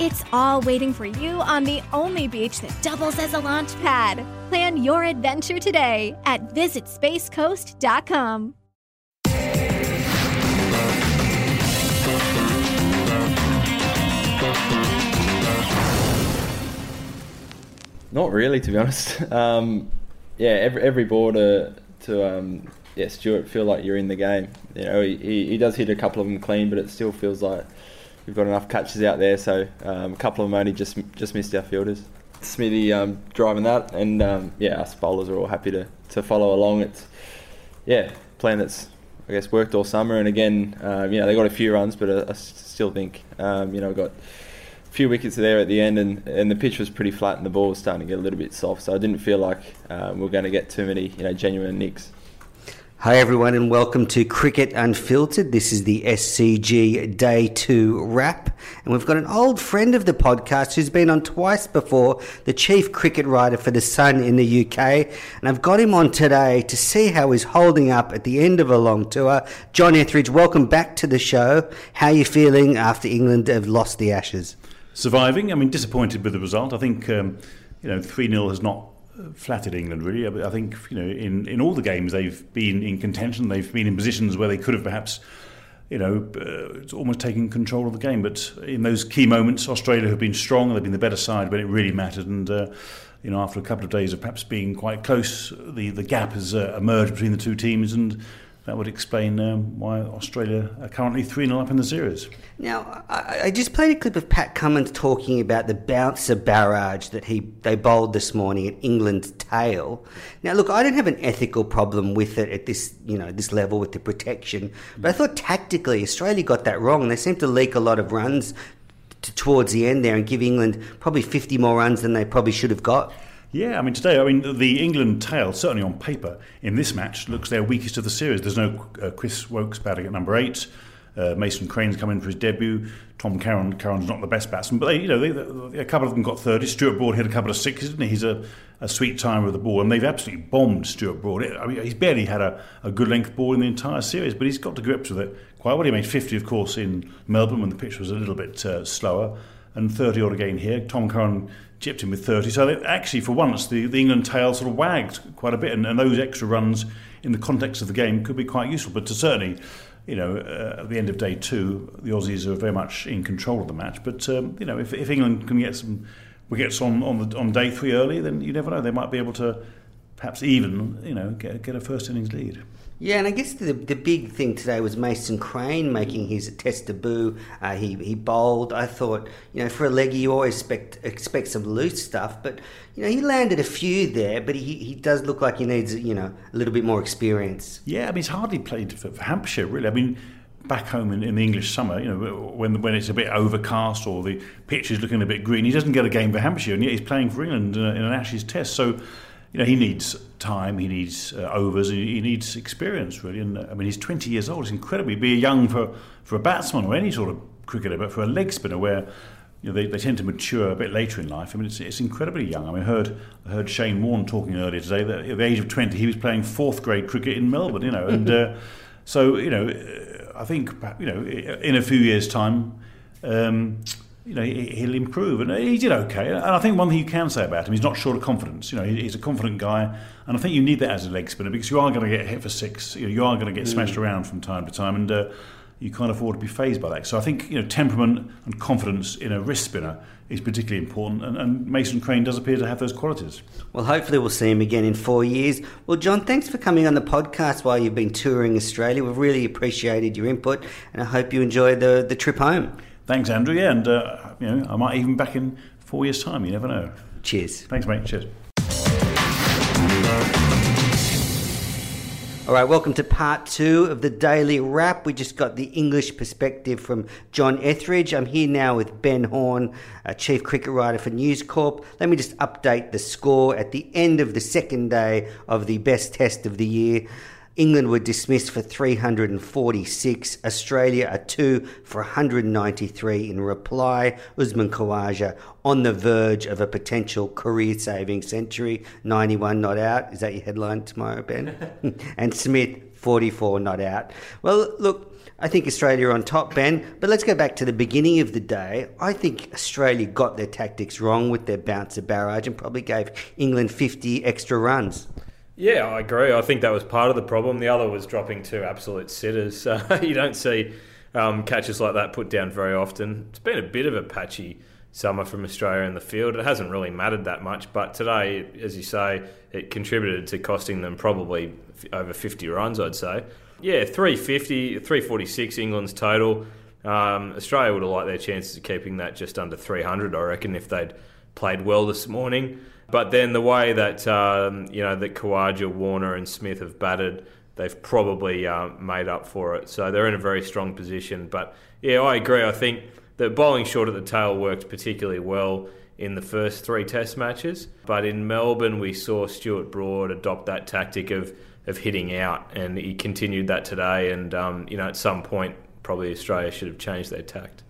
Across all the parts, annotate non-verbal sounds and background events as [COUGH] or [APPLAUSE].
It's all waiting for you on the only beach that doubles as a launch pad. Plan your adventure today at visitspacecoast.com. Not really, to be honest. [LAUGHS] Um, yeah, every every ball to, to um, yeah, Stuart feel like you're in the game. You know, he, he does hit a couple of them clean, but it still feels like we've got enough catches out there. So um, a couple of them only just just missed our fielders. Smithy um, driving that, and um, yeah, us bowlers are all happy to, to follow along. It's yeah, plan that's I guess worked all summer, and again, uh, you know, they got a few runs, but I, I still think um, you know got a few wickets there at the end, and, and the pitch was pretty flat, and the ball was starting to get a little bit soft. So I didn't feel like uh, we are going to get too many you know genuine nicks. Hi, everyone, and welcome to Cricket Unfiltered. This is the SCG Day 2 wrap. And we've got an old friend of the podcast who's been on twice before, the chief cricket writer for The Sun in the UK. And I've got him on today to see how he's holding up at the end of a long tour. John Etheridge, welcome back to the show. How are you feeling after England have lost the Ashes? Surviving. I mean, disappointed with the result. I think, um, you know, 3 0 has not flattered England really. I think you know in in all the games they've been in contention, they've been in positions where they could have perhaps you know, uh, it's almost taken control of the game. But in those key moments, Australia have been strong, they've been the better side when it really mattered. And, uh, you know, after a couple of days of perhaps being quite close, the, the gap has uh, emerged between the two teams. And that would explain um, why Australia are currently 3 0 up in the series. Now, I, I, just played a clip of Pat Cummins talking about the bouncer barrage that he they bowled this morning at England's tail. Now, look, I don't have an ethical problem with it at this you know this level with the protection, but I thought tactically Australia got that wrong. They seemed to leak a lot of runs to, towards the end there and give England probably 50 more runs than they probably should have got. Yeah, I mean today, I mean the England tail certainly on paper in this match looks their weakest of the series. There's no uh, Chris Woakes batting at number eight. Uh, Mason Crane's come in for his debut. Tom Curran, Curran's not the best batsman, but they, you know, they, they, a couple of them got 30. Stuart Broad hit a couple of sixes, didn't he? He's a, a sweet timer of the ball, and they've absolutely bombed Stuart Broad. I mean, he's barely had a, a good length ball in the entire series, but he's got to grips with it quite well. He made 50, of course, in Melbourne when the pitch was a little bit uh, slower, and 30 odd again here. Tom Curran chipped him with 30. So actually, for once, the, the England tail sort of wagged quite a bit, and, and, those extra runs in the context of the game could be quite useful. But to certainly, you know, uh, at the end of day two, the Aussies are very much in control of the match. But um, you know, if, if England can get some wickets on on, the, on day three early, then you never know. They might be able to perhaps even, you know, get, get a first innings lead. Yeah, and I guess the the big thing today was Mason Crane making his test debut. Uh, he he bowled. I thought, you know, for a leggy, you always expect expect some loose stuff, but you know, he landed a few there. But he, he does look like he needs, you know, a little bit more experience. Yeah, I mean, he's hardly played for, for Hampshire really. I mean. Back home in, in, the English summer, you know, when when it's a bit overcast or the pitch is looking a bit green, he doesn't get a game for Hampshire, and yet he's playing for England in, in an Ashes Test. So, you know, he needs time, he needs uh, overs, he needs experience, really. And I mean, he's 20 years old. It's incredibly be young for, for a batsman or any sort of cricketer, but for a leg spinner, where you know, they, they tend to mature a bit later in life. I mean, it's, it's incredibly young. I mean, I heard I heard Shane Warne talking earlier today that at the age of 20 he was playing fourth grade cricket in Melbourne. You know, [LAUGHS] and uh, so you know, I think you know, in a few years' time. Um, you know, he'll improve. And he did okay. And I think one thing you can say about him, he's not short of confidence. You know, he's a confident guy. And I think you need that as a leg spinner because you are going to get hit for six. You, know, you are going to get smashed mm. around from time to time. And, uh, you can't afford to be phased by that. So I think you know temperament and confidence in a wrist spinner is particularly important, and, and Mason Crane does appear to have those qualities. Well, hopefully we'll see him again in four years. Well, John, thanks for coming on the podcast while you've been touring Australia. We've really appreciated your input, and I hope you enjoy the, the trip home. Thanks, Andrew. Yeah, and uh, you know I might even back in four years' time. You never know. Cheers. Thanks, mate. Cheers. All right, welcome to part two of the Daily Wrap. We just got the English perspective from John Etheridge. I'm here now with Ben Horne, a chief cricket writer for News Corp. Let me just update the score at the end of the second day of the best test of the year. England were dismissed for 346, Australia are two for 193 in reply. Usman Khawaja on the verge of a potential career saving century, 91 not out. Is that your headline tomorrow, Ben? [LAUGHS] and Smith, 44 not out. Well, look, I think Australia are on top, Ben. But let's go back to the beginning of the day. I think Australia got their tactics wrong with their bouncer barrage and probably gave England 50 extra runs. Yeah, I agree. I think that was part of the problem. The other was dropping two absolute sitters. [LAUGHS] Uh, you don't see um, catches like that put down very often. It's been a bit of a patchy summer from Australia in the field. It hasn't really mattered that much, but today, as you say, it contributed to costing them probably over 50 runs, I'd say. Yeah, 350, 346 England's total. Um, Australia would have liked their chances of keeping that just under 300, I reckon, if they'd played well this morning. But then the way that um, you know that Khawaja, Warner, and Smith have batted, they've probably uh, made up for it. So they're in a very strong position. But yeah, I agree. I think the bowling short at the tail worked particularly well in the first three Test matches. But in Melbourne, we saw Stuart Broad adopt that tactic of of hitting out, and he continued that today. And um, you know, at some point, probably Australia should have changed their tact.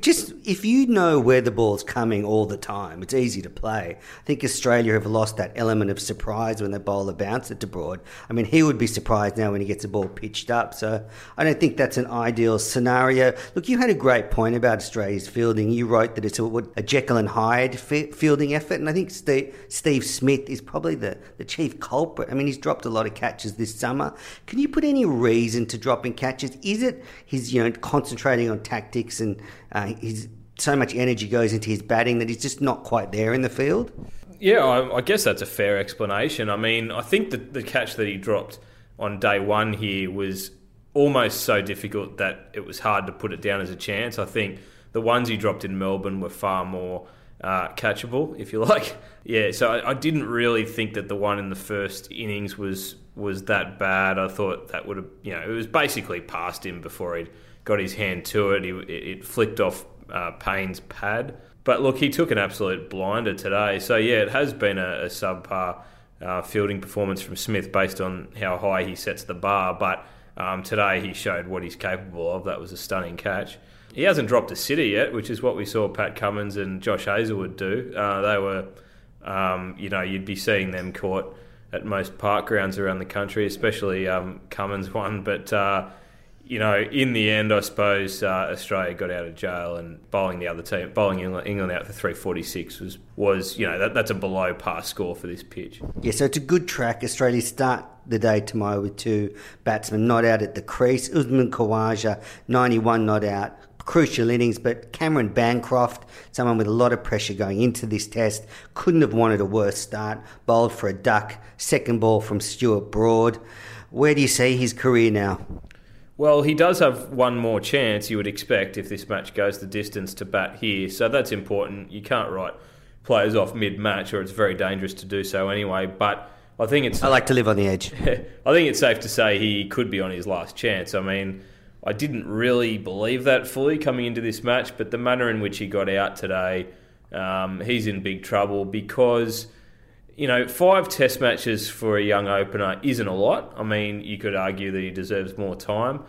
Just if you know where the ball's coming all the time, it's easy to play. I think Australia have lost that element of surprise when they bowl a bouncer to Broad. I mean, he would be surprised now when he gets the ball pitched up. So I don't think that's an ideal scenario. Look, you had a great point about Australia's fielding. You wrote that it's a, a Jekyll and Hyde fielding effort, and I think Steve, Steve Smith is probably the, the chief culprit. I mean, he's dropped a lot of catches this summer. Can you put any reason to dropping catches? Is it he's you know concentrating on tactics and uh, he's so much energy goes into his batting that he's just not quite there in the field. Yeah, I, I guess that's a fair explanation. I mean, I think that the catch that he dropped on day one here was almost so difficult that it was hard to put it down as a chance. I think the ones he dropped in Melbourne were far more uh, catchable, if you [LAUGHS] like. Yeah, so I, I, didn't really think that the one in the first innings was was that bad. I thought that would have, you know, it was basically past him before he'd got his hand to it. He, it flicked off uh, Paine's pad. But look, he took an absolute blinder today. So, yeah, it has been a, a subpar uh, fielding performance from Smith based on how high he sets the bar. But um, today he showed what he's capable of. That was a stunning catch. He hasn't dropped a sitter yet, which is what we saw Pat Cummins and Josh Hazlewood do. Uh, they were, um, you know, you'd be seeing them caught at most park grounds around the country, especially um, Cummins one. But uh, you know, in the end, I suppose uh, Australia got out of jail and bowling the other team, bowling England out for 346 was, was you know, that, that's a below par score for this pitch. Yeah, so it's a good track. Australia start the day tomorrow with two batsmen not out at the crease. Usman Khawaja, 91 not out. Crucial innings, but Cameron Bancroft, someone with a lot of pressure going into this test, couldn't have wanted a worse start. Bowled for a duck. Second ball from Stuart Broad. Where do you see his career now? Well, he does have one more chance, you would expect, if this match goes the distance to bat here. So that's important. You can't write players off mid match, or it's very dangerous to do so anyway. But I think it's. I like to live on the edge. [LAUGHS] I think it's safe to say he could be on his last chance. I mean, I didn't really believe that fully coming into this match, but the manner in which he got out today, um, he's in big trouble because you know, five test matches for a young opener isn't a lot. I mean, you could argue that he deserves more time,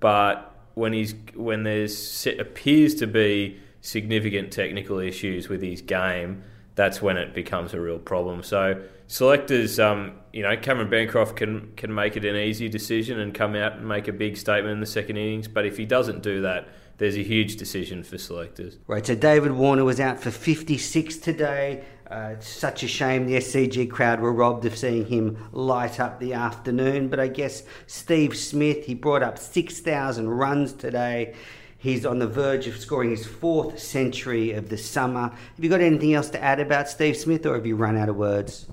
but when he's when there's appears to be significant technical issues with his game, that's when it becomes a real problem. So selectors, um, you know, Cameron Bancroft can can make it an easy decision and come out and make a big statement in the second innings, but if he doesn't do that, there's a huge decision for selectors. Right, so David Warner was out for 56 today. Uh, it's such a shame the SCG crowd were robbed of seeing him light up the afternoon. But I guess Steve Smith, he brought up 6,000 runs today. He's on the verge of scoring his fourth century of the summer. Have you got anything else to add about Steve Smith, or have you run out of words?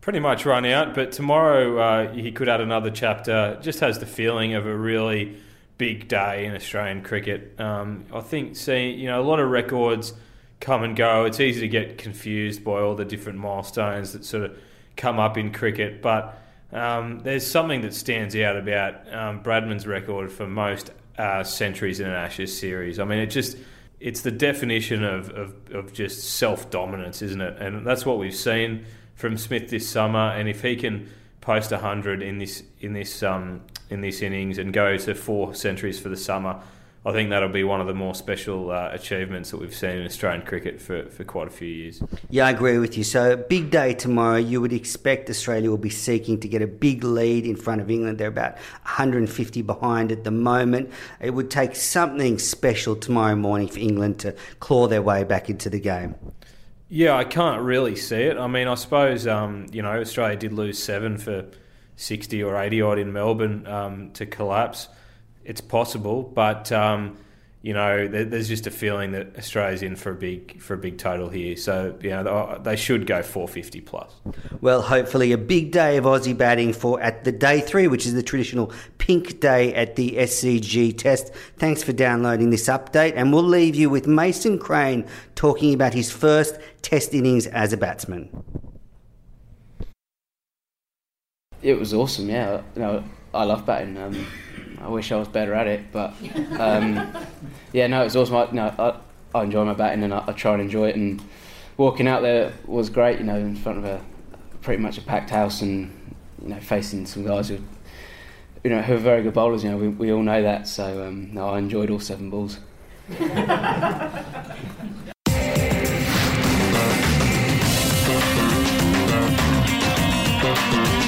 Pretty much run out, but tomorrow uh, he could add another chapter. Just has the feeling of a really big day in Australian cricket. Um, I think seeing you know a lot of records come and go. It's easy to get confused by all the different milestones that sort of come up in cricket, but um, there's something that stands out about um, Bradman's record for most uh, centuries in an Ashes series. I mean, it just it's the definition of, of, of just self dominance, isn't it? And that's what we've seen from Smith this summer. And if he can post hundred in this in this um, in this innings and go to four centuries for the summer, I think that'll be one of the more special uh, achievements that we've seen in Australian cricket for, for quite a few years. Yeah, I agree with you. So, big day tomorrow. You would expect Australia will be seeking to get a big lead in front of England. They're about 150 behind at the moment. It would take something special tomorrow morning for England to claw their way back into the game. Yeah, I can't really see it. I mean, I suppose, um, you know, Australia did lose seven for 60 or 80 odd in Melbourne um, to collapse it's possible, but um, you know, there's just a feeling that Australia's in for a big for a big total here. So you know, they should go 450 plus. Well, hopefully a big day of Aussie batting for at the day three, which is the traditional pink day at the SCG Test. Thanks for downloading this update, and we'll leave you with Mason Crane talking about his first Test innings as a batsman. It was awesome. Yeah, you know, I love batting. Um, I wish I was better at it, but [LAUGHS] um, yeah, no, it was awesome. I, no, I, I enjoy my batting and I, I, try and enjoy it. And walking out there was great, you know, in front of a pretty much a packed house and you know facing some guys who, you know, who are very good bowlers. You know, we, we all know that. So um, no, I enjoyed all seven balls. [LAUGHS]